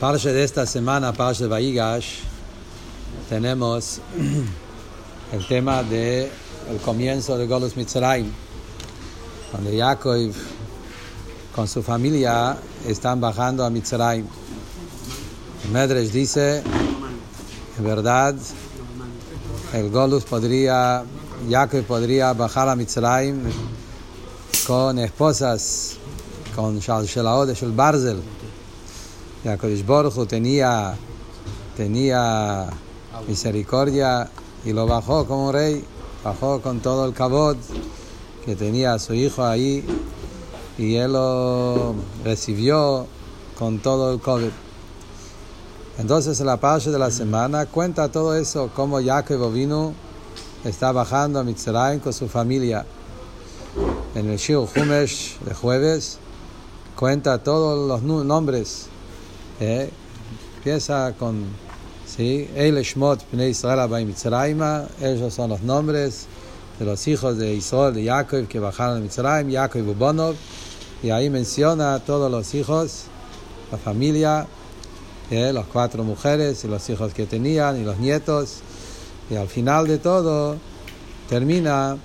Parche de esta semana, Parche de Vaigash, tenemos el tema de el comienzo de Golus Mitzrayim, cuando Jacob con su familia están bajando a Mitzrayim. Medres dice, en verdad, el Golus podría, Jacob podría bajar a Mitzrayim con esposas, con Shalshelaot de Shel Jacob Baruch tenía, tenía misericordia y lo bajó como rey, bajó con todo el cabot que tenía a su hijo ahí y él lo recibió con todo el COVID. Entonces en la parte de la semana cuenta todo eso, cómo Jacob vino, está bajando a Mitzrayim con su familia. En el Shir Humesh de jueves cuenta todos los nombres. ¿Eh? Empieza con ¿sí? El Shmot Pnei Israel Mitzrayim, ellos son los nombres de los hijos de Israel, de Jacob, que bajaron a Mitzrayim, Jacob y y ahí menciona todos los hijos, la familia, ¿eh? las cuatro mujeres y los hijos que tenían y los nietos, y al final de todo termina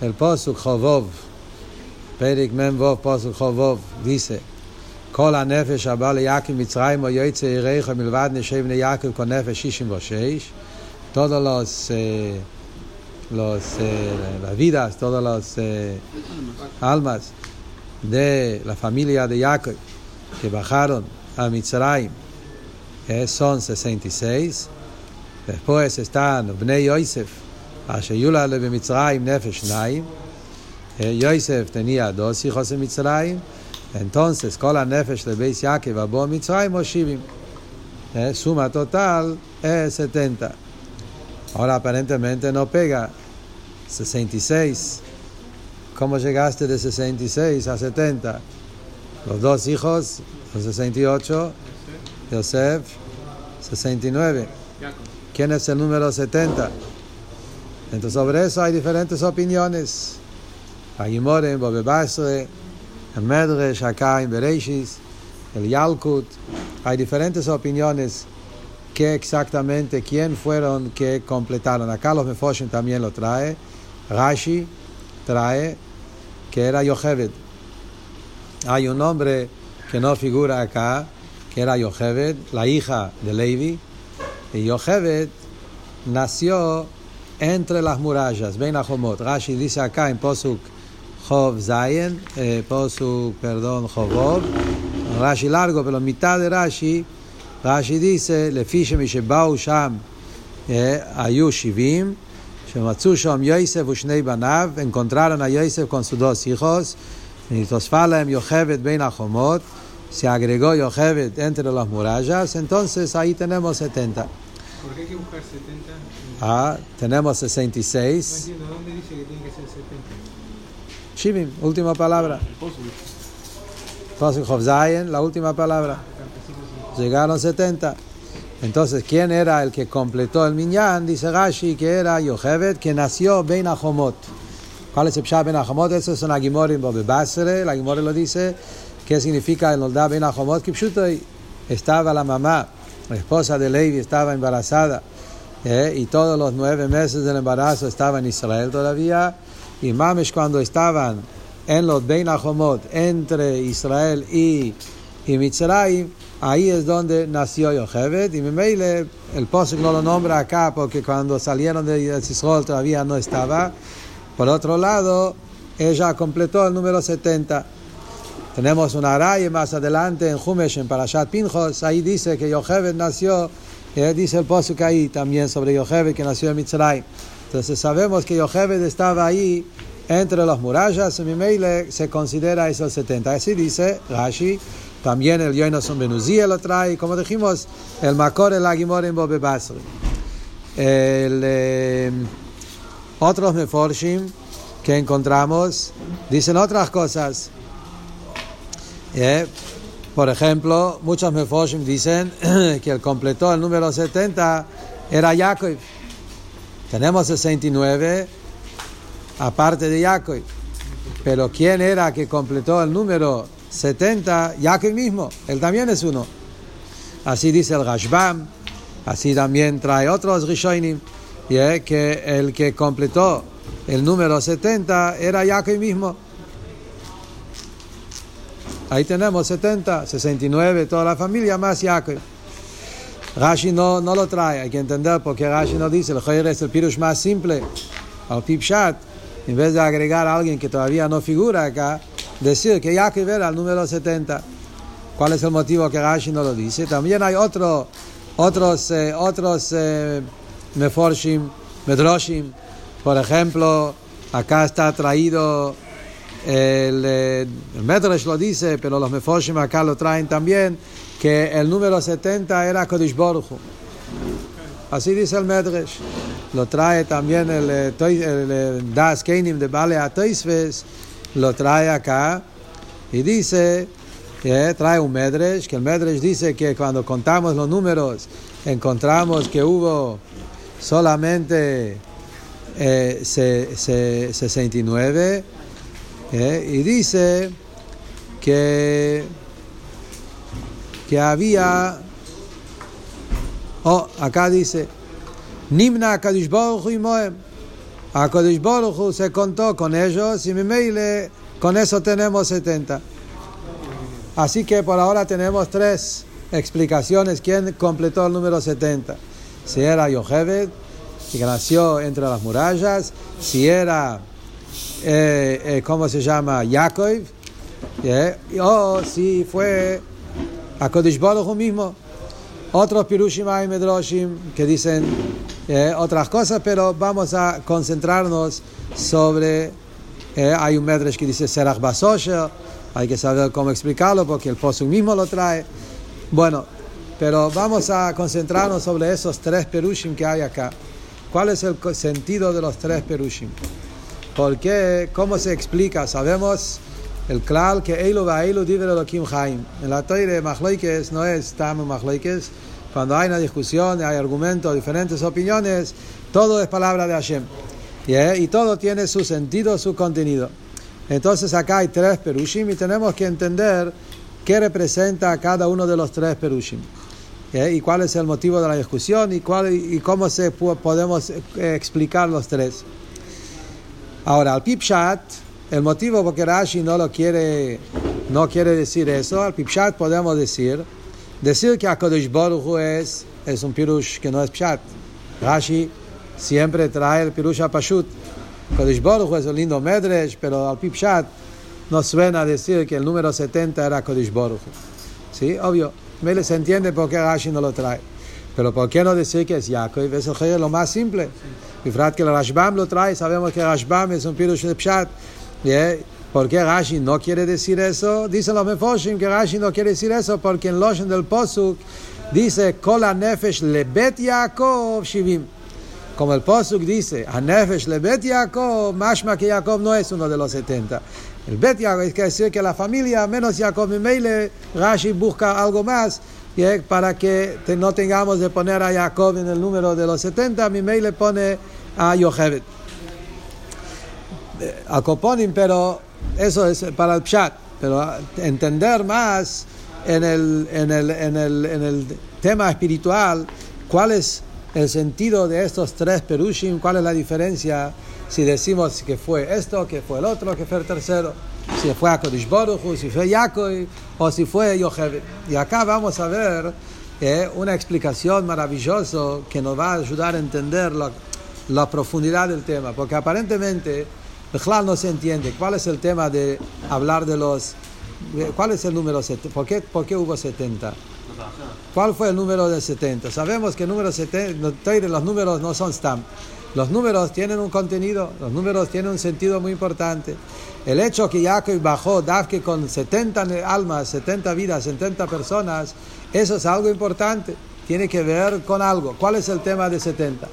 el Posuk Chovov, Perik Memvov Posuk Chovov, dice, כל הנפש הבא ליעקב מצרים או יוצא יריך מלבד נשב בני יעקב כל נפש שישים ושש eh, los eh, las vidas todos los eh, almas de la familia de Jacob que bajaron a Mitzrayim eh, son 66 después están Bnei Yosef Ashayula le Mitzrayim Nefesh Naim Yosef tenía dos hijos en Mitzrayim Entonces, Kol Nefesh de Beis Yaakov Abo Mitzrayim ¿Eh? Suma total es 70. Ahora aparentemente no pega. 66. ¿Cómo llegaste de 66 a 70? Los dos hijos, los 68, Yosef, 69. ¿Quién es el número 70? Entonces sobre eso hay diferentes opiniones. Agimore, Bobe Basre, el Medrash, acá en Bereshis, el Yalkut, hay diferentes opiniones que exactamente quién fueron que completaron. Acá los Mefoshim también lo trae. Rashi trae que era Yocheved. Hay un nombre que no figura acá, que era Yocheved, la hija de Levi. Y Yocheved nació entre las murallas, Ben. Rashi dice acá en Posuk חוב זין, פוסוק פרדון חובוב. רש"י לארגו ולא מיתה דרש"י, רש"י דיסה, לפי שמי שבאו שם היו שבעים, שמצאו שם יוסף ושני בניו, הם קונטרלן היוסף קונסודו סיכוס, ונתוספה להם יוכבת בין החומות, סיאגרגו יוכבת אנטר אלוה מוראז'ס, אנטונסס האי תנמוס סטנטה? אה, tenemos 66. Shivim, última palabra. La última palabra. Llegaron 70. Entonces, ¿quién era el que completó el minyan? Dice Rashi que era Yocheved, que nació Ben Ahomot. ¿Cuál es el Pshat Ben Ahomot? Eso es un Agimorim Bobe Basre. La Agimorim lo dice. ¿Qué significa el Noldá Ben Ahomot? Que estaba la mamá, la esposa de Levi, estaba embarazada. ¿eh? Y todos los nueve meses del embarazo estaba en Israel todavía. Y Mamesh cuando estaban en los Ben Ahomot, entre Israel y, y Mitzrayim, ahí es donde nació Yocheved. Y Memeile, el Posuk no lo nombra acá porque cuando salieron de Israel todavía no estaba. Por otro lado, ella completó el número 70. Tenemos una araya más adelante en Jumesh, en Parashat Pinchos, ahí dice que Yocheved nació, eh, dice el Posuk ahí también sobre Yocheved que nació en Mitzrayim. Entonces sabemos que Yocheved estaba ahí entre las murallas, en Mimeile se considera esos 70. Así dice Rashi, también el Yonason Benuzía lo trae, como dijimos, el Makor, el Agimor en Bobe Basri. El, eh, otros Meforshim que encontramos dicen otras cosas. Eh, Por ejemplo, muchos Mefoshim dicen que el completó el número 70 era Jacob. Tenemos 69 aparte de Jacob. Pero ¿quién era que completó el número 70? Jacob mismo, él también es uno. así dice el Rashbam, así también trae otros Rishonim, ¿yeah? que el que completó el número 70 era Jacob mismo. Ahí tenemos 70, 69, toda la familia más Jacob. Rashi no, no lo trae, hay que entender porque Rashi no dice, el Joyer es el pirush más simple, al Pipshat, en vez de agregar a alguien que todavía no figura acá, decir que Jacob era el número 70. ¿Cuál es el motivo que Rashi no lo dice? También hay otro, otros, eh, otros eh, Meforshim, Medroshim, por ejemplo, acá está traído el, eh, el lo dice, pero los Meforshim acá lo traen también, que el número 70 era Kodesh. Así dice el Medrash. Lo trae también el, eh, eh, Das Keinim de Bale Atoisves, lo trae acá y dice, trae un Medrash, que el Medrash dice que cuando contamos los números encontramos que hubo solamente eh, se- se- 69 eh, y dice que que había oh acá dice Nimna Kadosh Hu Imoem a Kadosh se contó con ellos y Mimeile con eso tenemos 70 así que por ahora tenemos tres explicaciones quién completó el número 70 si era Yocheved que nació entre las murallas si era eh, eh, ¿cómo se llama? Yaakov ¿eh? o si fue a Kodesh mismo. Otros Pirushim hay Medroshim que dicen eh, otras cosas, pero vamos a concentrarnos sobre. hay un Medrash que dice Serach Basosher, hay que saber cómo explicarlo porque el Posuk mismo lo trae. Bueno, pero vamos a concentrarnos sobre esos tres Perushim que hay acá. ¿Cuál es el sentido de los tres Perushim? ¿Por qué? ¿Cómo se explica? Sabemos el klal que Eilu va Eilu diver Elohim Chaim. En la Toire Machloikes no es Tam Machloikes. Cuando hay una discusión, hay argumentos, diferentes opiniones, todo es palabra de Hashem. ¿Yeah? Y todo tiene su sentido, su contenido. Entonces acá hay tres Perushim y tenemos que entender qué representa cada uno de los tres Perushim. ¿Yeah? Y cuál es el motivo de la discusión y, cuál, y cómo se podemos eh, explicar los tres. Ahora, al Pipshat, el motivo porque Rashi no lo quiere, no quiere decir eso, al Pipshat podemos decir, decir que Akadosh Baruch es, es un pirush que no es Pshat. Rashi siempre trae el pirush a Pashut. Akadosh Baruch es un lindo Medrash, pero al Pipshat no suena decir que el número 70 era Akadosh Baruch. ¿Sí? Obvio. Se entiende por qué Rashi no lo trae. Pero ¿por qué no decir que es Yaakov? Es el Joyer lo más simple. Bifrat que el Rashbam lo trae, sabemos que Rashbam es un pirush de Pshat. ¿Yeah? ¿Por qué Rashi no quiere decir eso? Dicen los Mefoshim que Rashi no quiere decir eso porque en Loshen del Posuk dice Kola Nefesh Lebet Yaakov Shivim. Como el Posuk dice, a Nefesh Lebet Yaakov, mashma que Jacob no es uno de los 70. El Bet Yaakov es decir que la familia, menos Jacob y Meile, Rashi busca algo más ¿yeah? para que no tengamos de poner a Jacob en el número de los 70, mi Meile pone a Yocheved a Coponim, pero eso es para el Pshat. Pero entender más en el, en el, en el, en el tema espiritual, cuál es el sentido de estos tres Perushim, cuál es la diferencia si decimos que fue esto, que fue el otro, que fue el tercero, si fue a Kodesh Baruch Hu, si fue Yaakov o si fue Yocheved. Y acá vamos a ver eh, una explicación maravillosa que nos va a ayudar a entender la, la profundidad del tema, porque aparentemente no se entiende cuál es el tema de hablar de los de- cuál es el número 70, ¿por qué, por qué hubo 70? ¿Cuál fue el número de 70? Sabemos que el número 70, no, Teire, los números no son stamp. Los números tienen un contenido, los números tienen un sentido muy importante. El hecho que Jacob bajó Dafke con 70 almas, 70 vidas, 70 personas, eso es algo importante. Tiene que ver con algo. ¿Cuál es el tema de 70?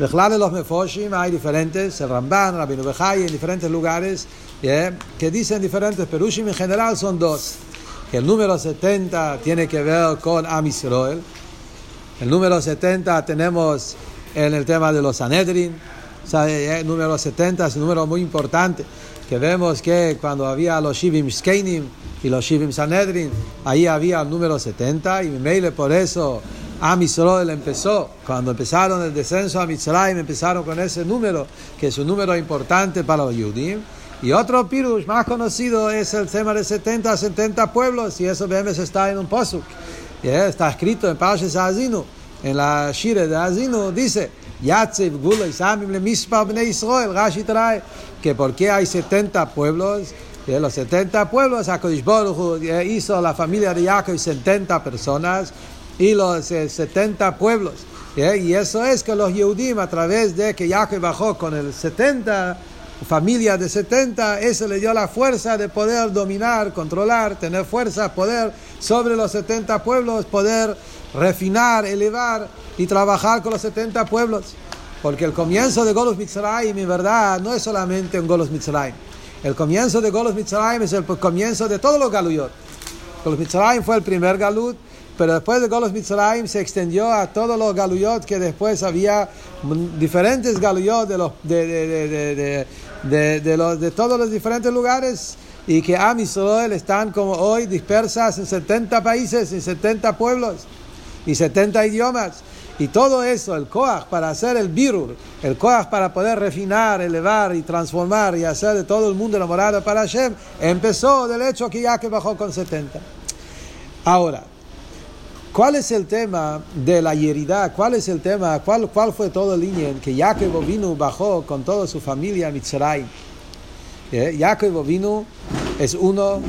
Bechlal de los Mefoshim hay diferentes, el Ramban, Rabino Bejai, en diferentes lugares, ¿yeah? que dicen diferentes, Perushim en general son dos. Que el número 70 tiene que ver con Am Israel. El número 70 tenemos en el tema de los Sanedrin. Sea, eh, el número 70 es un número muy importante. que vemos que cuando había los Shivim Skeinim y los Shivim Sanedrin, ahí había el número 70 y Meile por eso Israel empezó, cuando empezaron el descenso a Mitzrayim, empezaron con ese número, que es un número importante para los Yudim. Y otro pirush más conocido es el tema de 70 a 70 pueblos, y eso vemos está en un posuk. Está escrito en Parshas Azinu, en la Shire de Azinu, dice, Yatzev Gula Isamim le Mispa Bnei Israel, Rashi trae, que porque hay 70 pueblos, de los 70 pueblos, HaKadosh Baruch hizo la familia de Jacob 70 personas, y los eh, 70 pueblos. ¿eh? Y eso es que los Yehudim, a través de que Jacob bajó con el 70, familia de 70, eso le dio la fuerza de poder dominar, controlar, tener fuerza, poder sobre los 70 pueblos, poder refinar, elevar y trabajar con los 70 pueblos. Porque el comienzo de Golos Mitzrayim, en verdad, no es solamente un Golos Mitzrayim. El comienzo de Golos Mitzrayim es el comienzo de todos los Galuyot. Golos Mitzrayim fue el primer Galut, pero después de Golos Mitzrayim se extendió a todos los Galuyot que después había diferentes Galuyot de, los, de, de, de, de, los, de todos los diferentes lugares y que Am Israel están como hoy dispersas en 70 países, en 70 pueblos y 70 idiomas. Y todo eso, el Koach para hacer el Birur, el Koach para poder refinar, elevar y transformar y hacer de todo el mundo enamorado para Hashem, empezó del hecho que ya que bajó con 70. Ahora, ¿cuál es el tema de la hieridad? ¿Cuál es el tema? ¿Cuál, cuál fue todo el línea en que Jacob vino bajó con toda su familia a Mitzray? ¿Eh? Vino es uno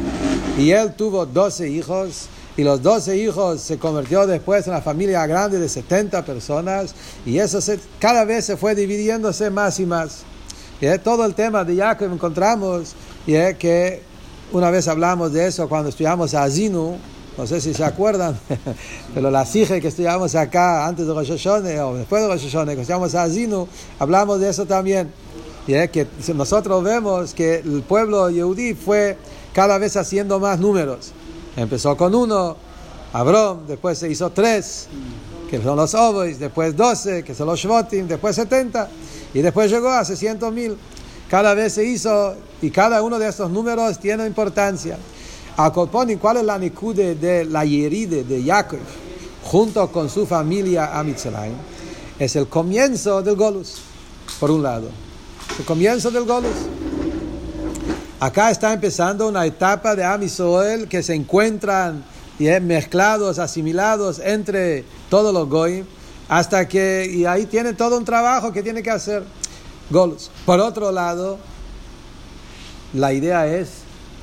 y él tuvo 12 hijos y los 12 hijos se convirtió después en una familia grande de 70 personas y eso se, cada vez se fue dividiéndose más y más. Y todo el tema de Jacob encontramos y que una vez hablamos de eso cuando estudiamos a Azinu, no sé si se acuerdan, pero la sige que estudiamos acá antes de Rosh Hashanah o después de Rosh Hashanah, que estudiamos a Azinu, hablamos de eso también. Y que nosotros vemos que el pueblo yehudí fue cada vez haciendo más números. Empezó con uno, Abraham, después se hizo tres, que son los Ovois, después doce, que son los Shvotim, después setenta, y después llegó a 600 mil. Cada vez se hizo, y cada uno de estos números tiene importancia. A Colponi, ¿cuál es la nicude de la Yeride de Jacob junto con su familia a Mitzrayim? Es el comienzo del Golus, por un lado. Comienzo del Golus. Acá está empezando una etapa de Am Israel que se encuentran ¿yeah? mezclados, asimilados entre todos los goyim, hasta que, y ahí tiene todo un trabajo que tiene que hacer. Golos. Por otro lado, la idea es,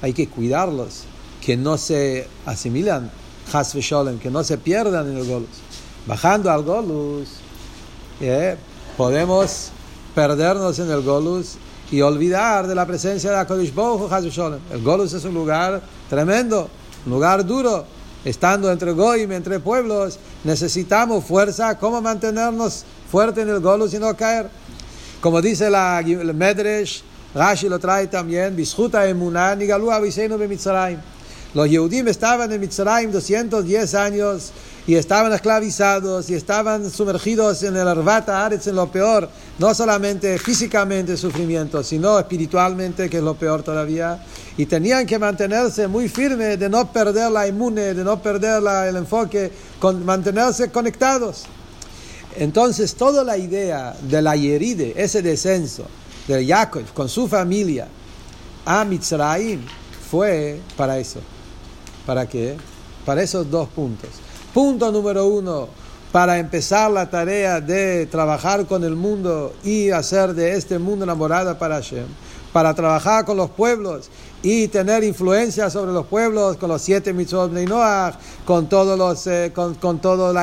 hay que cuidarlos, que no se asimilan, que no se pierdan en el Golus. Bajando al Golus, ¿yeah? podemos perdernos en el Golus y olvidar de la presencia de Akodesh Baruch El Golus es un lugar tremendo, un lugar duro. Estando entre Goim, entre pueblos, necesitamos fuerza. ¿Cómo mantenernos fuertes en el Golus y no caer? Como dice la, el Medresh, Rashi lo trae también, Bishuta Emuná, Nigalu Aviseinu Mitzrayim. Los Yehudim estaban en Mitzrayim 210 años y estaban esclavizados y estaban sumergidos en el Arvata Aretz, en lo peor, no solamente físicamente sufrimiento, sino espiritualmente, que es lo peor todavía, y tenían que mantenerse muy firmes de no perder la inmune, de no perder la, el enfoque, con, mantenerse conectados. Entonces, toda la idea de la Yeride, ese descenso de Jacob con su familia a Mitzrayim, fue para eso. ¿Para qué? Para esos dos puntos. Punto número uno, para empezar la tarea de trabajar con el mundo y hacer de este mundo enamorada para Hashem, para trabajar con los pueblos y tener influencia sobre los pueblos con los siete mitzvot de Noach, con todos los, eh, con, con, todo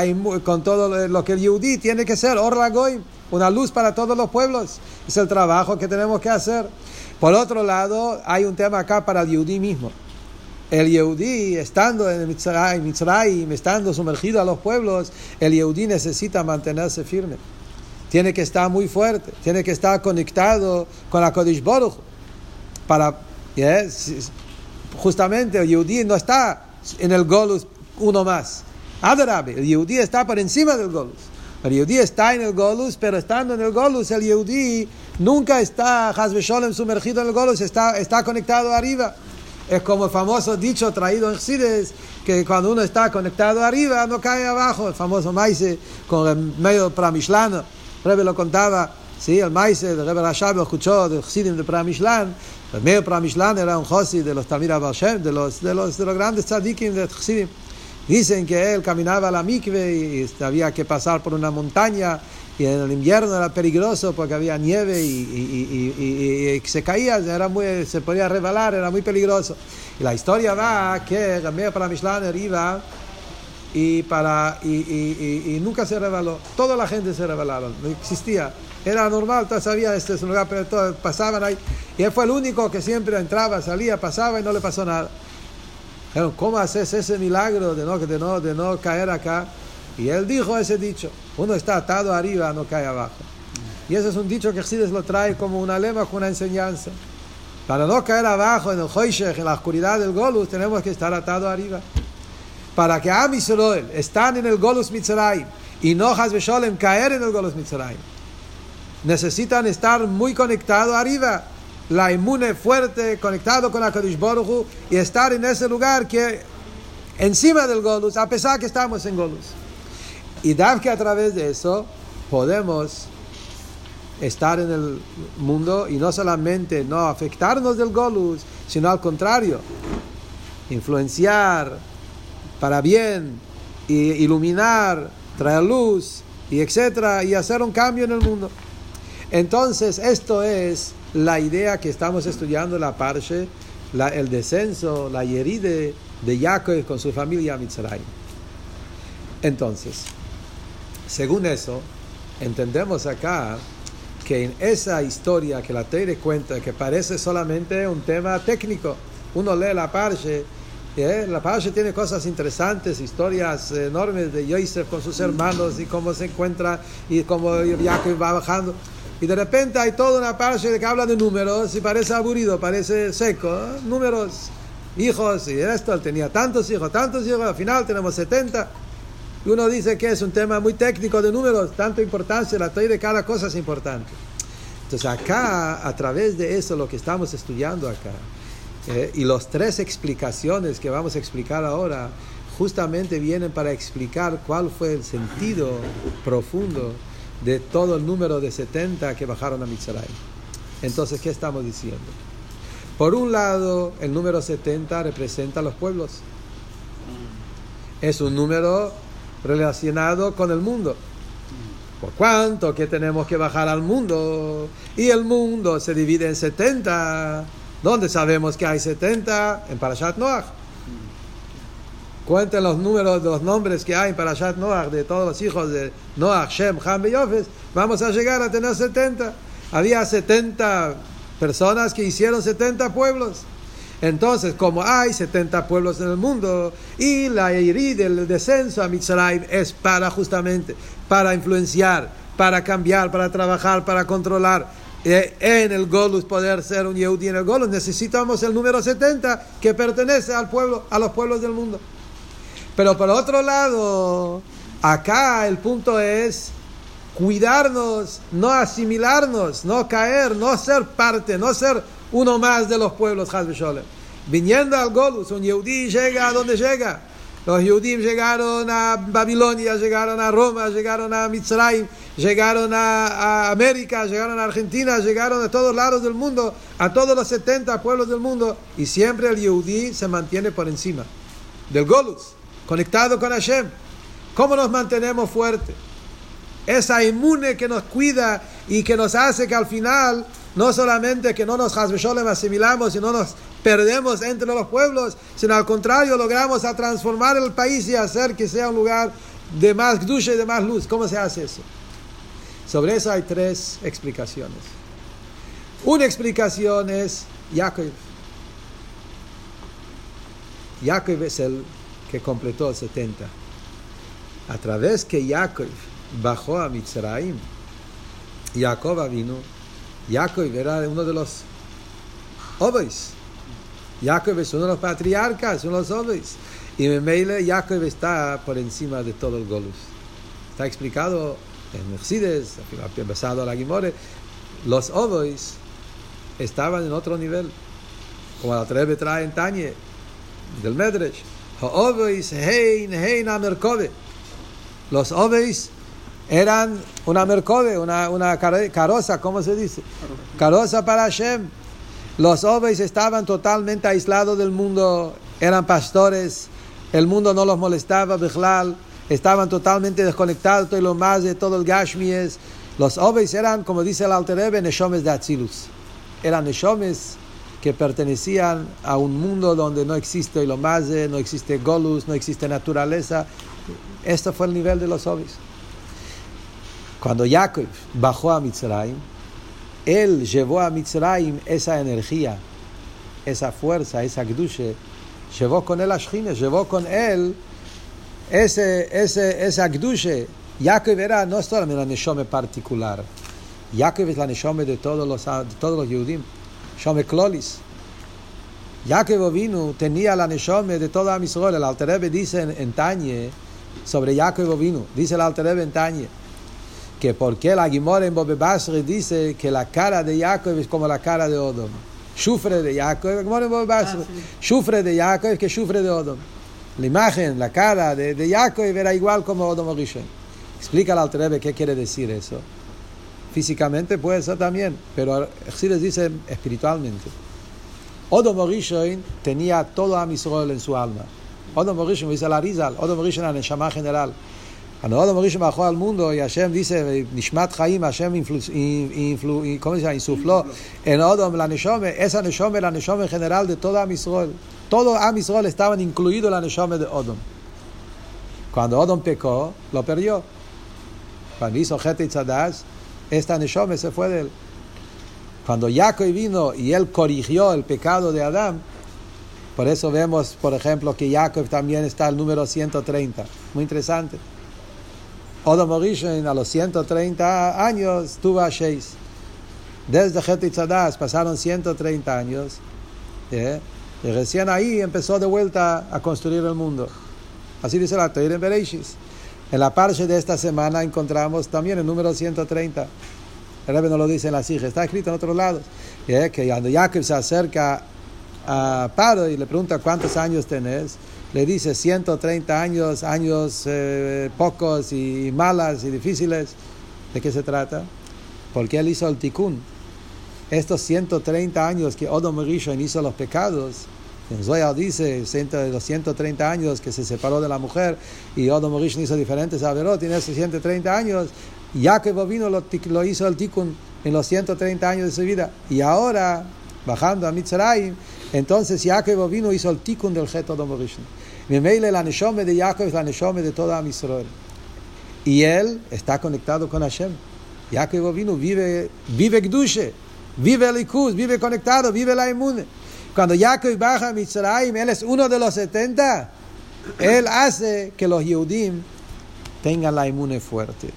con todo lo que el Yehudi tiene que ser, Orlagoy, una luz para todos los pueblos. Es el trabajo que tenemos que hacer. Por otro lado, hay un tema acá para el Yehudi mismo el Yehudí, estando en Mitzrayim, Mitzrayim, estando sumergido a los pueblos, el Yehudí necesita mantenerse firme. Tiene que estar muy fuerte, tiene que estar conectado con la Kodesh Baruch. Para, justamente el Yehudí no está en el Golus uno más. Adarabe, el Yehudí está por encima del Golus. El Yehudí está en el Golus, pero estando en el Golus, el Yehudí nunca está Hasbe Sholem sumergido en el Golus, está, está conectado arriba. Es como el famoso dicho traído en Sides, que cuando uno está conectado arriba no cae abajo. El famoso Maise con el medio Pramishlan. Rebe lo contaba, sí, el Maise, el Rebe Rashab lo escuchó de Sidim de Pramishlan. El medio Pramishlan era un Josi de los Talmir Shem, de los, de los, de los grandes tzadikim de Sidim. Dicen que él caminaba a la mikve y había que pasar por una montaña y en el invierno era peligroso porque había nieve y, se caía, era muy, se podía rebalar, era muy peligroso. Y la historia va que Gamea para Mishlaner iba y, para, y, nunca se rebaló. Toda la gente se rebalaron, no existía. Era normal, todo sabía este es un lugar, pero todos pasaban ahí. Y él fue el único que siempre entraba, salía, pasaba y no le pasó nada. ¿Cómo haces ese milagro de no, de no, de no caer acá? Y él dijo ese dicho, uno está atado arriba, no cae abajo. Y ese es un dicho que Xides lo trae como una lema, como una enseñanza. Para no caer abajo en el Hoishech, en la oscuridad del Golus, tenemos que estar atado arriba. Para que Am Israel están en el Golus Mitzrayim y no Hasbesholem caer en el Golus Mitzrayim, necesitan estar muy conectados arriba la inmune fuerte, conectado con Akadosh Baruch Hu, y estar en ese lugar que encima del Golus, a pesar que estamos en Golus. Y dab que a través de eso podemos estar en el mundo y no solamente no afectarnos del Golus, sino al contrario, influenciar para bien, y iluminar, traer luz, y etcétera, y hacer un cambio en el mundo. Entonces, esto es la idea que estamos estudiando la Parshe, la, el descenso, la yeride de Jacob con su familia a Mitzrayim. Entonces, según eso, entendemos acá que en esa historia que la Teire cuenta, que parece solamente un tema técnico, uno lee la Parshe, ¿eh? la Parshe tiene cosas interesantes, historias enormes de Yosef con sus hermanos y cómo se encuentra y cómo Jacob va bajando. Y de repente hay toda una parte que habla de números y parece aburrido, parece seco. ¿eh? Números, hijos y esto. Él tenía tantos hijos, tantos hijos, al final tenemos 70. Y uno dice que es un tema muy técnico de números, tanto importancia, la teoría de cada cosa es importante. Entonces acá, a través de eso, lo que estamos estudiando acá, eh, y las tres explicaciones que vamos a explicar ahora, justamente vienen para explicar cuál fue el sentido profundo de todo el número de 70 que bajaron a Mitzrayim. Entonces, ¿qué estamos diciendo? Por un lado, el número 70 representa a los pueblos. Es un número relacionado con el mundo. ¿Por cuánto que tenemos que bajar al mundo? Y el mundo se divide en 70. ¿Dónde sabemos que hay 70? En Parashat Noach. Cuenten los números de los nombres que hay para Shat Noach, de todos los hijos de Noach, Shem, Ham y Yofes, vamos a llegar a tener 70. Había 70 personas que hicieron 70 pueblos. Entonces, como hay 70 pueblos en el mundo y la Iri del descenso a Mitzrayim es para justamente, para influenciar, para cambiar, para trabajar, para controlar, eh, en el Golus poder ser un Yehudi en el Golus, necesitamos el número 70 que pertenece al pueblo, a los pueblos del mundo. Pero por otro lado, acá el punto es cuidarnos, no asimilarnos, no caer, no ser parte, no ser uno más de los pueblos Sholem. Viniendo al Golus, un Yehudí llega a donde llega. Los Yehudim llegaron a Babilonia, llegaron a Roma, llegaron a Mitzrayim, llegaron a, América, llegaron a Argentina, llegaron a todos lados del mundo, a todos los 70 pueblos del mundo. Y siempre el Yehudí se mantiene por encima del Golus conectado con Hashem. ¿Cómo nos mantenemos fuertes? Esa inmune que nos cuida y que nos hace que al final no solamente que no nos asimilamos y no nos perdemos entre los pueblos, sino al contrario logramos a transformar el país y hacer que sea un lugar de más dulce y de más luz. ¿Cómo se hace eso? Sobre eso hay tres explicaciones. Una explicación es Jacob. Jacob es el que completó el 70. A través que Jacob bajó a Mitzrayim, Jacob vino, Jacob era uno de los obois. Jacob es uno de los patriarcas, uno de los obois. Y Meile Jacob está por encima de todo el Golus. Está explicado en Mercedes, basado a la Gimore, los ovois estaban en otro nivel. Como la Trebe trae en Tañe, del Medresh. Los ovois eran una merkove, una, una caroza, ¿cómo se dice? Caroza para Hashem. Los oveis estaban totalmente aislados del mundo, eran pastores, el mundo no los molestaba, Bichlal, estaban totalmente desconectados, todo lo más de todo el Gashmies. Los oveis eran, como dice el Alterebe, Neshomes de Atzilus. Eran Neshomes que pertenecían a un mundo donde no existe lo más, no existe Golus, no existe naturaleza. Este fue el nivel de los oveis. Cuando Jacob bajó a Mitzrayim, él llevó a Mitzrayim esa energía, esa fuerza, esa gdushe, llevó con él a Shchines, llevó con él ese, ese, esa gdushe. Jacob era no solamente la neshome particular, Jacob es la neshome de todos los, de todos los Yehudim, Shome Klolis. Jacob vino tenía la neshome de toda Israel. El Alterebe dice en, en Tañe sobre Jacob vino, dice el Alterebe en Tañe que porque la Gimora en Bobe Basri dice que la cara de Jacob es como la cara de Odom. Sufre de Jacob, Gimora en Bobe Basri, sufre de Jacob que sufre de Odom. La imagen, la cara de, de Jacob era igual como Odom Rishon. Explica al Altrebe qué quiere decir eso. Físicamente puede ser también, pero así les dice espiritualmente. Odom Rishon tenía todo a Israel en su alma. Odom Rishon dice la Rizal, Odom Rishon en Shama general. Cuando Odom Rishon bajó al mundo y Hashem dice, Nishmat Chaim, Hashem influ, influ, ¿cómo se insufló en Odom la Neshome, esa Neshome la Neshome general de toda Amisrol. Todo Amisrol estaban incluido la Neshome de Odom. Cuando Odom pecó, lo perdió. Cuando hizo Jete y esta Neshome se fue de él. Cuando Jacob vino y él corrigió el pecado de Adán, por eso vemos, por ejemplo, que Jacob también está el número 130. Muy interesante. Odom Rishon a los 130 años tuvo a Sheis. Desde Het Tzadaz pasaron 130 años. ¿eh? Y recién ahí empezó de vuelta a construir el mundo. Así dice la Torah en Bereshis. En la parte de esta semana encontramos también el número 130. El Rebbe no lo dice en la Sija, está escrito en otros lados. Que cuando Jacob se acerca a Paro y le pregunta cuántos años tenés, le dice 130 años, años eh, pocos y malas y difíciles. ¿De qué se trata? Porque él hizo el tikkun. Estos 130 años que Odom Rishon hizo los pecados, en Zoyar dice, los 130 años que se separó de la mujer y Odom Rishon hizo diferentes averot, en esos 130 años, Jacob vino lo, lo hizo el tikkun en los 130 años de su vida. Y ahora, bajando a Mitzrayim, entonces Jacob vino hizo el tikkun del Geto Odom Rishon. Memele la neshome de Jacob es la neshome de toda Israel. Y él está conectado con Hashem. Jacob vino, vive, vive Gdushe, vive el Ikus, vive conectado, vive la inmune. Cuando Jacob baja a Mitzrayim, él es uno de los 70. Él hace que los Yehudim tengan la inmune fuerte.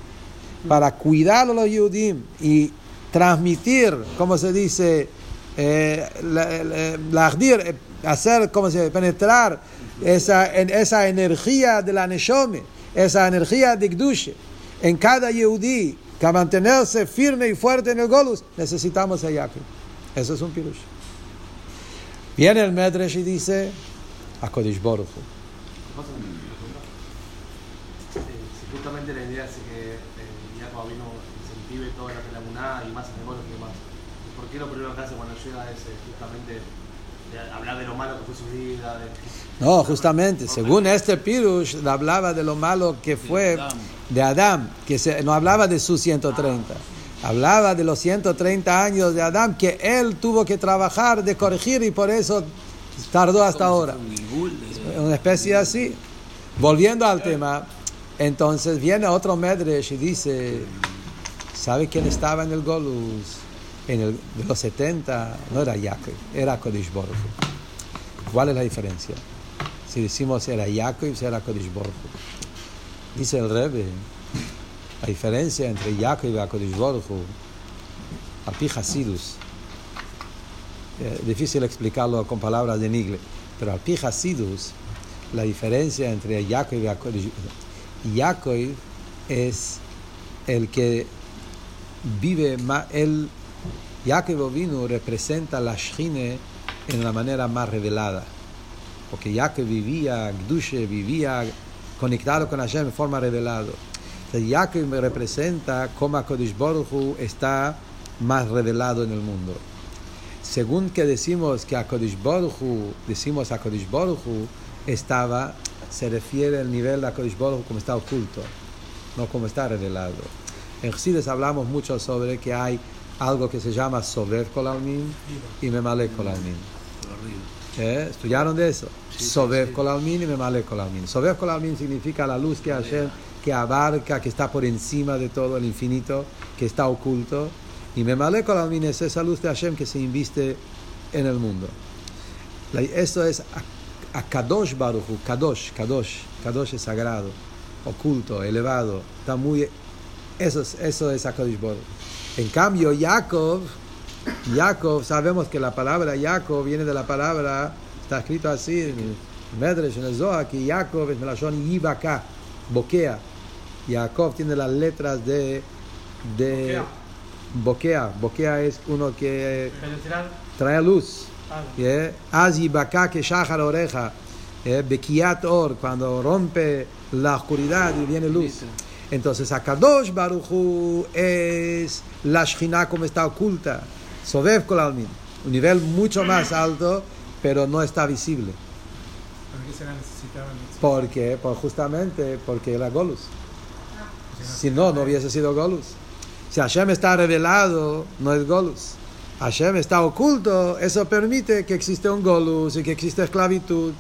Para cuidar a los Yehudim y transmitir, como se dice, eh, la, la, la, hacer, como se dice, penetrar esa, en esa energía de la Neshome, esa energía de Gdushe, en cada Yehudi, que mantenerse firme y fuerte en el Golus, necesitamos a Yaakov. Eso es un pirush. Viene el Medrash y dice, a Kodesh Baruch Justamente la idea es que eh, Jacob vino incentive toda la Telamuná y más el que más. ¿Por qué lo primero que hace cuando llega es justamente hablar de lo malo que fue su vida? De... No, justamente, según este Pirush, hablaba de lo malo que fue de Adán, que se, no hablaba de sus 130. Hablaba de los 130 años de Adán que él tuvo que trabajar de corregir y por eso tardó hasta ahora. Una especie así. Volviendo al tema, entonces viene otro Medresh y dice, ¿sabe quién estaba en el Golus? En el, de los 70 no era Jacob, era Kodesh Baruch. ¿Cuál es la diferencia? Si decimos era Jacob, era Kodesh Baruch. Dice el Rebbe, la diferencia entre Jacob y Kodesh Baruch, Api Hasidus, eh, difícil explicarlo con palabras de Nigle, pero Api Hasidus, la diferencia entre Jacob y Kodesh Jacob es el que vive, él Jacob vino representa la Shine en la manera más revelada. Porque Jacob vivía, Gdushe vivía conectado con Hashem en forma revelada. Jacob me representa cómo Kodesh Baruch está más revelado en el mundo. Según que decimos que Kodesh Baruch decimos Kodesh Baruch estaba, se refiere al nivel de Kodesh Baruch como está oculto, no como está revelado. En Chassidus hablamos mucho sobre que hay algo que se llama Sober Kolalmin y Memale Kolalmin. ¿Eh? ¿Estudiaron de eso? Sober Kolalmin y Memale Kolalmin. Sober Kolalmin significa la luz que Hashem, que abarca, que está por encima de todo el infinito, que está oculto. Y Memale Kolalmin es esa luz de Hashem que se inviste en el mundo. La- Esto es a, a Kadosh Baruch Hu, Kadosh, Kadosh, Kadosh es sagrado, oculto, elevado, está muy... Eso es, eso es a Kadosh Baruch Hu. En cambio, Jacob, Jacob, sabemos que la palabra Jacob viene de la palabra, está escrito así en el Medrash, en el Zohar, que Jacob es Melashon Yibaka, Bokea. Jacob tiene las letras de... de Bokea. Bokea es uno que trae luz. ¿eh? Az Yibaka que Shahar oreja. ¿eh? Bekiat or, cuando rompe la oscuridad y viene luz. Entonces, Akadosh Baruchu es la Shekhinah como está oculta. Sobev Kolalmin. Un nivel mucho más alto, pero no está visible. ¿Por qué se la necesitaban? ¿Por qué? Pues justamente porque era Golus. Si no, no hubiese sido Golus. Si Hashem está revelado, no es Golus. Hashem está oculto, eso permite que existe un Golus y que existe esclavitud.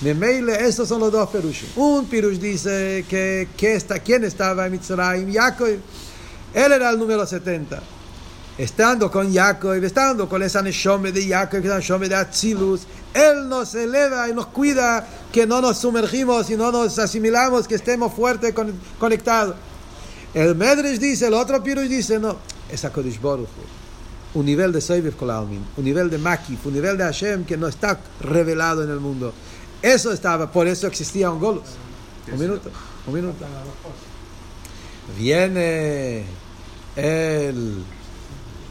De Meile, estos son los dos Perushim. Un Perush dice que, que está, ¿quién estaba en Mitzrayim? Jacob. Él era el número 70. Estando con Jacob, estando con esa Neshome de Jacob, esa Neshome de Atzilus, Él nos eleva y nos cuida que no nos sumergimos y no nos asimilamos, que estemos fuertes con- conectados. El Medrash dice, el otro Pirush dice, no, es a Kodesh Baruch Hu. Un nivel de Soiviv Kolalmin, un nivel de Makif, un nivel de Hashem que no está revelado en el mundo. Eso estaba, por eso existía un Golus. Un minuto, un minuto. Viene el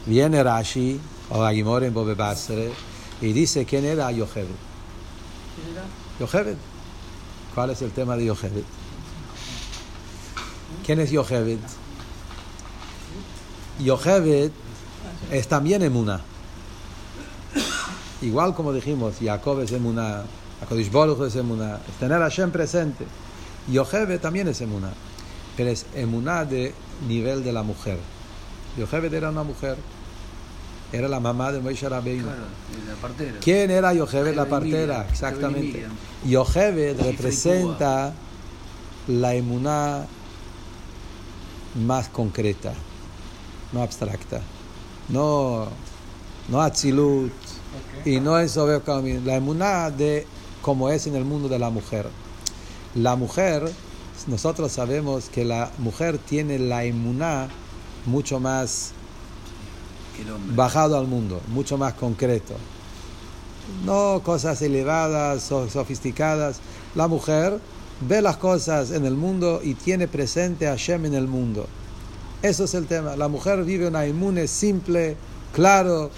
viene Rashi o Agimor en Bobe Basre y dice quién era Yocheved. Yocheved. ¿Cuál es el tema de Yocheved? ¿Quién es Yocheved? Yocheved es también Emuna. Igual como dijimos, Jacob es Emuna, Akodish Baruch es Emuna, es tener a Hashem presente. Yocheved también es Emuna, pero es Emuna de nivel de la mujer. Yocheved era una mujer, era la mamá de Moishe Rabbeinu. Claro, la partera. ¿Quién era Yocheved, la partera? Exactamente. Yocheved representa la emuná más concreta, no abstracta. No, no Atzilut y no es Kamin. La emuná de como es en el mundo de la mujer. La mujer, nosotros sabemos que la mujer tiene la emuná mucho más bajado al mundo, mucho más concreto. No cosas elevadas o sofisticadas. La mujer ve las cosas en el mundo y tiene presente a Hashem en el mundo. Eso es el tema. La mujer vive una inmune simple, claro.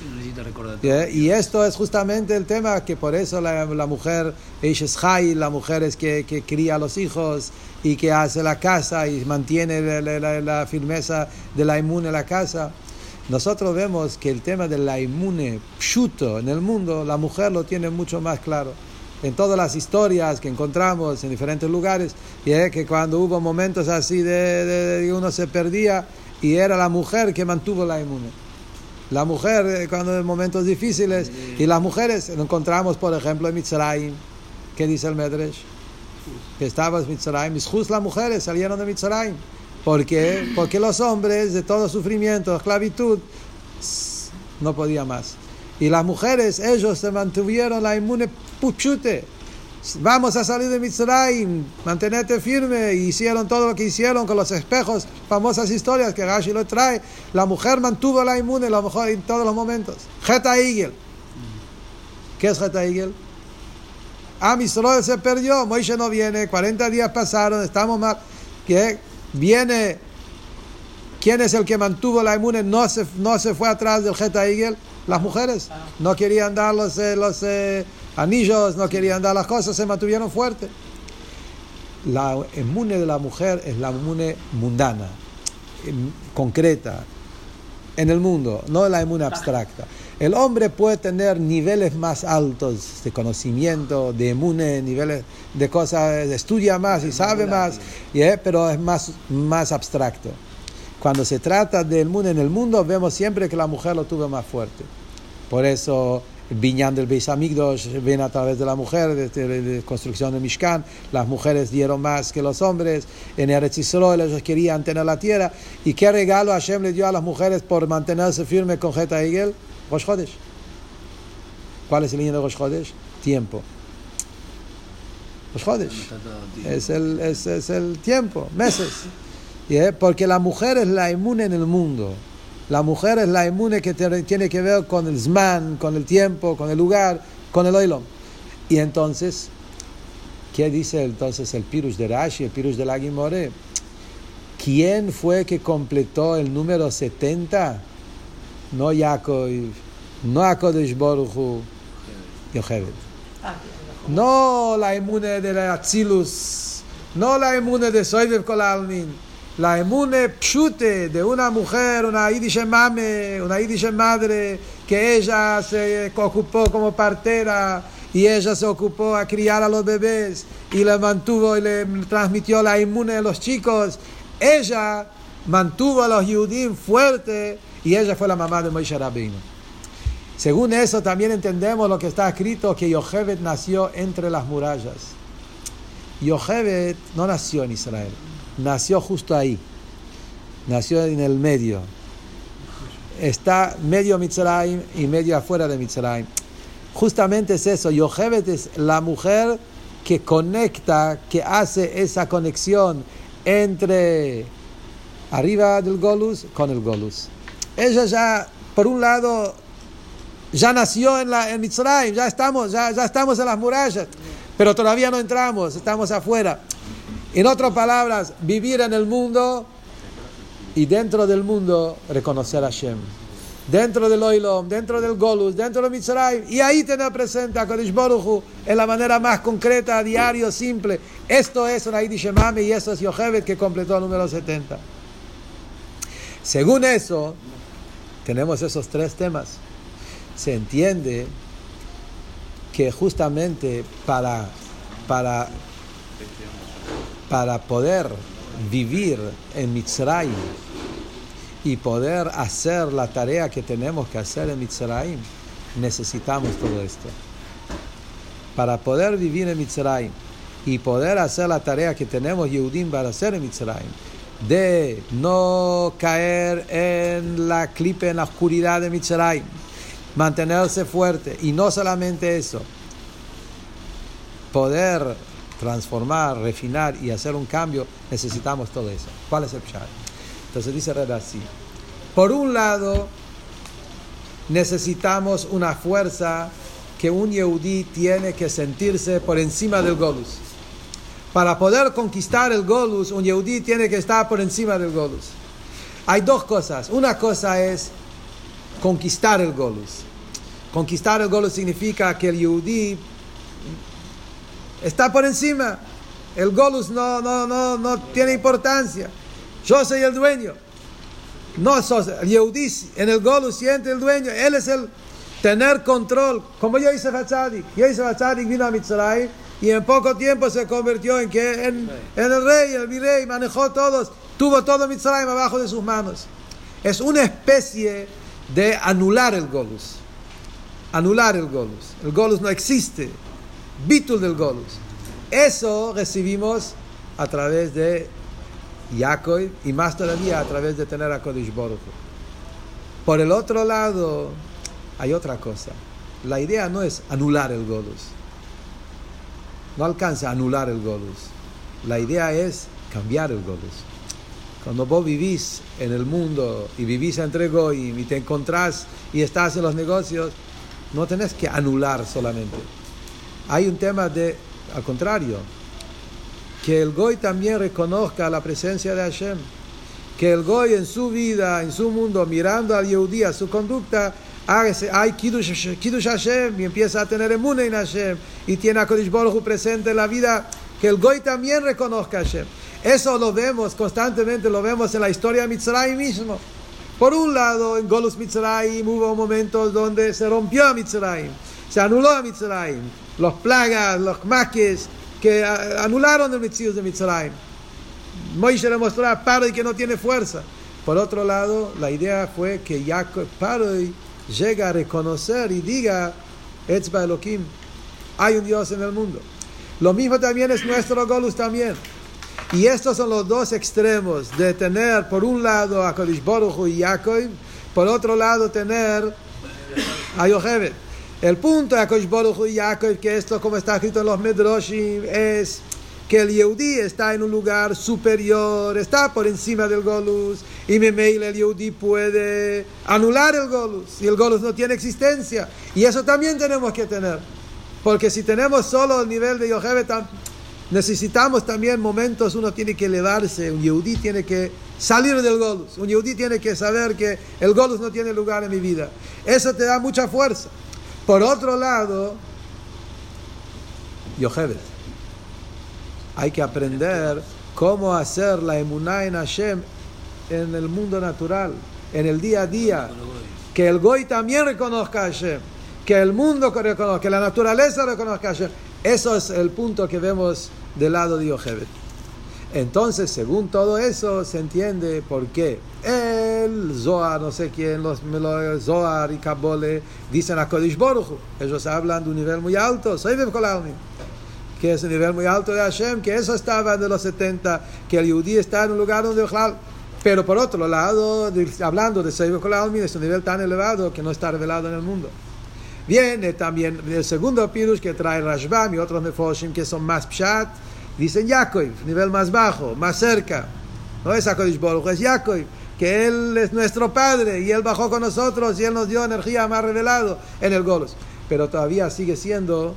Y esto es justamente el tema que por eso la, la mujer es la mujer es que, que cría a los hijos y que hace la casa y mantiene la, la- la- la firmeza de la inmune en la casa. Nosotros vemos que el tema de la inmune pshuto en el mundo, la mujer lo tiene mucho más claro. En todas las historias que encontramos en diferentes lugares, y es que cuando hubo momentos así de, de- de uno se perdía y era la mujer que mantuvo la inmune. La mujer, eh, cuando en momentos difíciles, y las mujeres, lo encontramos por ejemplo en Mitzrayim, ¿qué dice el Medrash? Que estaba en Mitzrayim, Mishus las mujeres salieron de Mitzrayim. ¿Por qué? Porque los hombres de todo sufrimiento, esclavitud, no podían más. Y las mujeres, ellos se mantuvieron la inmune puchute. Vamos a salir de Mitzrayim, mantenerte firme. Y hicieron todo lo que hicieron con los espejos, famosas historias que Rashi lo trae. La mujer mantuvo la inmune lo mejor en todos los momentos. Geta Igel. ¿Qué es Geta Igel? Israel se perdió, Moishe no viene, 40 días pasaron, estamos mal. Viene ¿Quién es el que mantuvo la inmune? No se, no se fue atrás del Jeta Igel. Las mujeres. No querían dar los, eh, los eh, anillos, no querían dar las cosas, se mantuvieron fuertes. La inmune de la mujer es la inmune mundana, em, concreta, en el mundo, no la inmune abstracta. El hombre puede tener niveles más altos de conocimiento, de inmune, niveles de cosas, estudia más y sabe más, ¿eh? pero es más, más abstracto. Cuando se trata del mundo en el mundo, vemos siempre que la mujer lo tuvo más fuerte. Por eso, el viñán del Beis Amigdos viene a través de la mujer, de, la construcción de Mishkan. Las mujeres dieron más que los hombres. En Eretz Yisrael ellos querían tener la tierra. ¿Y qué regalo Hashem le dio a las mujeres por mantenerse firme con Jeta Igel? Rosh Chodesh. ¿Cuál es el niño de Rosh Chodesh? Tiempo. Rosh Chodesh. Es el, es, es el tiempo, meses. Porque la mujer es la inmune en el mundo. La mujer es la inmune que tiene que ver con el Zman, con el tiempo, con el lugar, con el oilom. Y entonces, ¿qué dice entonces el Pirush de Rashi, el Pirush de la Gimore? ¿Quién fue que completó el número 70? No Jacob, no Akodesh Boruchu, Yocheved. No la inmune de la Atzilus, no la inmune de Soidev Kolalmin la emune pshute de una mujer, una yidische mame, una yidische madre, que ella se ocupó como partera y ella se ocupó a criar a los bebés y le mantuvo y le transmitió la inmune a los chicos. Ella mantuvo a los judíos fuertes y ella fue la mamá de Moisés Rabino. Según eso también entendemos lo que está escrito que Yochebet nació entre las murallas. Yochebet no nació en Israel nació justo ahí, nació en el medio. Está medio Mitzrayim y medio afuera de Mitzrayim. Justamente es eso, Yochebet es la mujer que conecta, que hace esa conexión entre arriba del Golus con el Golus. Ella ya, por un lado, ya nació en, la, en Mitzrayim, ya estamos, ya, ya estamos en las murallas, pero todavía no entramos, estamos afuera. En otras palabras, vivir en el mundo y dentro del mundo reconocer a Hashem. Dentro del Oilom, dentro del Golus, dentro del Mitzrayim. Y ahí tener presente a Kodesh Boruchu en la manera más concreta, diario, simple. Esto es una Shemame y eso es Yochebet que completó el número 70. Según eso, tenemos esos tres temas. Se entiende que justamente para, para para poder vivir en Mitzrayim y poder hacer la tarea que tenemos que hacer en Mitzrayim, necesitamos todo esto. Para poder vivir en Mitzrayim y poder hacer la tarea que tenemos Yehudim para hacer en Mitzrayim, de no caer en la clipe, en la oscuridad de Mitzrayim, mantenerse fuerte y no solamente eso, poder transformar, refinar y hacer un cambio, necesitamos todo eso. ¿Cuál es el pshat? Entonces dice Red así. Por un lado, necesitamos una fuerza que un Yehudi tiene que sentirse por encima del Golus. Para poder conquistar el Golus, un Yehudi tiene que estar por encima del Golus. Hay dos cosas. Una cosa es conquistar el Golus. Conquistar el Golus significa que el Yehudi está por encima. El golus no, no, no, no tiene importancia. Yo soy el dueño. No sos el Yehudí, en el golus siente el dueño. Él es el tener control. Como yo hice Hatzadik. Yo hice Hatzadik, vino a Mitzray y en poco tiempo se convirtió en que en, el rey, el virrey, manejó todos, tuvo todo Mitzray abajo de sus manos. Es una especie de anular el golus. Anular el golus. El golus no existe bitul del Golus. Eso recibimos a través de Jacob y más todavía a través de tener a Kodesh Baruch. Por el otro lado, hay otra cosa. La idea no es anular el Golus. No alcanza a anular el Golus. La idea es cambiar el Golus. Cuando vos vivís en el mundo y vivís entre Goy y te encontrás y estás en los negocios, no tenés que anular solamente hay un tema de, al contrario, que el Goy también reconozca la presencia de Hashem. que el Goy en su vida, en su mundo, mirando al Yehudí, a su conducta, hay Kiddush, Kiddush Hashem y empieza a tener emuna en Hashem y tiene a Kodesh Baruch Hu presente en la vida, que el Goy también reconozca Hashem. Eso lo vemos constantemente, lo vemos en la historia de Mitzrayim mismo. Por un lado, en Golus Mitzrayim hubo momentos donde se rompió a Mitzrayim, se anuló a Mitzrayim, los plagas, los maques que anularon el Mitzrayim de Mitzrayim. Moisés le mostró a Paroi que no tiene fuerza. Por otro lado, la idea fue que Jacob Paroi llega a reconocer y diga, Etzba Elohim, hay un Dios en el mundo. Lo mismo también es nuestro Golus también. Y estos son los dos extremos de tener por un lado a Kodesh Baruch y Jacob, por otro lado tener a Yocheved. El punto de Kodesh Baruch y Jacob, que esto como está escrito en los Medrashim, es que el Yehudi está en un lugar superior, está por encima del Golus, y Memeil el Yehudi puede anular el Golus, y el Golus no tiene existencia, y eso también tenemos que tener, porque si tenemos solo el nivel de Yocheved, necesitamos también momentos, uno tiene que elevarse, un Yehudi tiene que salir del Golus, un Yehudi tiene que saber que el Golus no tiene lugar en mi vida, eso te da mucha fuerza. Por otro lado, Yocheved hay que aprender cómo hacer la emuná en Hashem en el mundo natural, en el día a día. Que el Goy también reconozca a Hashem, que el mundo reconozca, que la naturaleza reconozca a Hashem. Eso es el punto que vemos del lado de Yochebet. Entonces, según todo eso, se entiende por qué el Zohar, no sé quién, los, Zohar y Kabole dicen a Kodesh Boruch. Ellos hablan de un nivel muy alto. Soy de que es un nivel muy alto de Hashem, que eso estaba de los 70, que el Yehudi está en un lugar donde pero por otro lado, hablando de Seibel Kolalmin, es un nivel tan elevado que no está revelado en el mundo. Viene también el segundo pirush que trae Rashbam y otros Mefoshim que son más pshat, dicen Yaakov, nivel más bajo, más cerca. No es Akodish Baruch, es Yaakov, que Él es nuestro Padre y Él bajó con nosotros y Él nos dio energía más revelado en el Golos. Pero todavía sigue siendo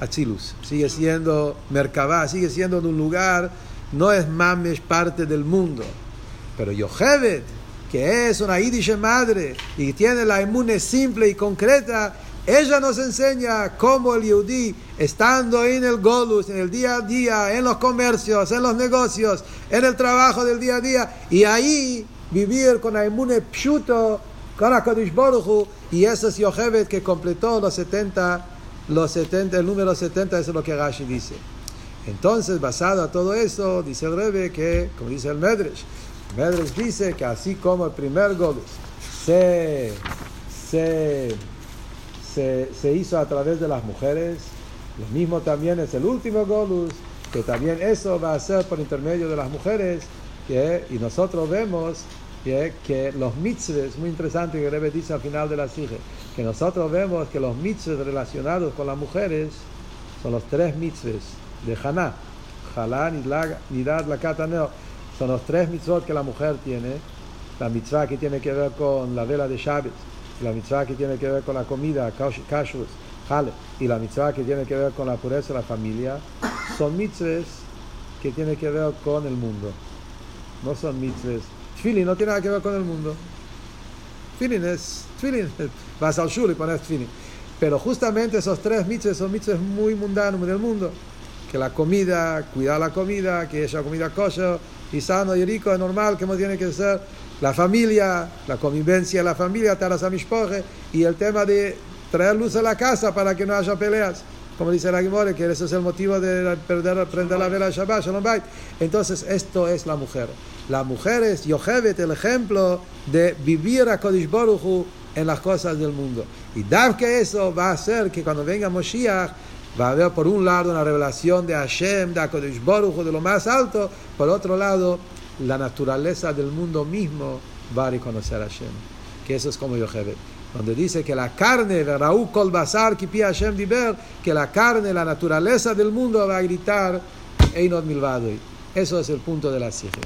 Achilus, sigue siendo Merkabah, sigue siendo en un lugar, no es Mamesh parte del mundo. Pero Yocheved, que es una Yiddish madre y tiene la inmune simple y concreta, ella nos enseña cómo el Yehudi, estando en el Golus, en el día a día, en los comercios, en los negocios, en el trabajo del día a día, y ahí vivir con la inmune pshuto, con HaKadosh Baruch y ese es Yocheved que completó los 70 los 70, el número 70 es lo que Rashi dice. Entonces, basado a todo eso, dice el Rebbe que, como dice el Medresh, Medresh dice que así como el primer Golus se, se, se, hizo a través de las mujeres, lo mismo también es el último Golus, que también eso va a ser por intermedio de las mujeres, y nosotros vemos que los mitzvahs, muy interesante que Rebbe dice al final de la sige, que nosotros vemos que los mitzvahs relacionados con las mujeres son los tres mitzvahs de Haná, Halá, Nidad, Lakataneo, son los tres mitzvot que la mujer tiene, la mitzvah que tiene que ver con la vela de Shabbat, la mitzvah que tiene que ver con la comida, kashrus, Hale, y la mitzvah que tiene que ver con la pureza de la familia, son mitzvahs que tienen que ver con el mundo, no son mitzvahs Tfilin no tiene nada que ver con el mundo. Tfilin es tfilin. Vas al shul y pones tfilin. Pero justamente esos tres mitzvahs son mitzvahs muy mundanos del mundo. Que la comida, cuidar la comida, que esa comida kosher y sano y rico es normal, como tiene que ser. La familia, la convivencia de la familia, taras y el tema de traer luz a la casa para que no haya peleas como dice la Gimore, que ese es el motivo de perder, prender la vela Shabbat, Shalom. Entonces, esto es la mujer. La mujer es Yochevet, el ejemplo de vivir a Kodesh Baruch en las cosas del mundo. Y dar que eso va a hacer que cuando venga Moshiach, va a haber por un lado una revelación de Hashem, de Kodesh Baruch de lo más alto, por otro lado, la naturaleza del mundo mismo va a reconocer a Hashem. Que eso es como Yochevet donde dice que la carne, Raúl Basar, Hashem Diber, que la carne, la naturaleza del mundo va a gritar, Einot Milvadoi. Eso es el punto de la sige.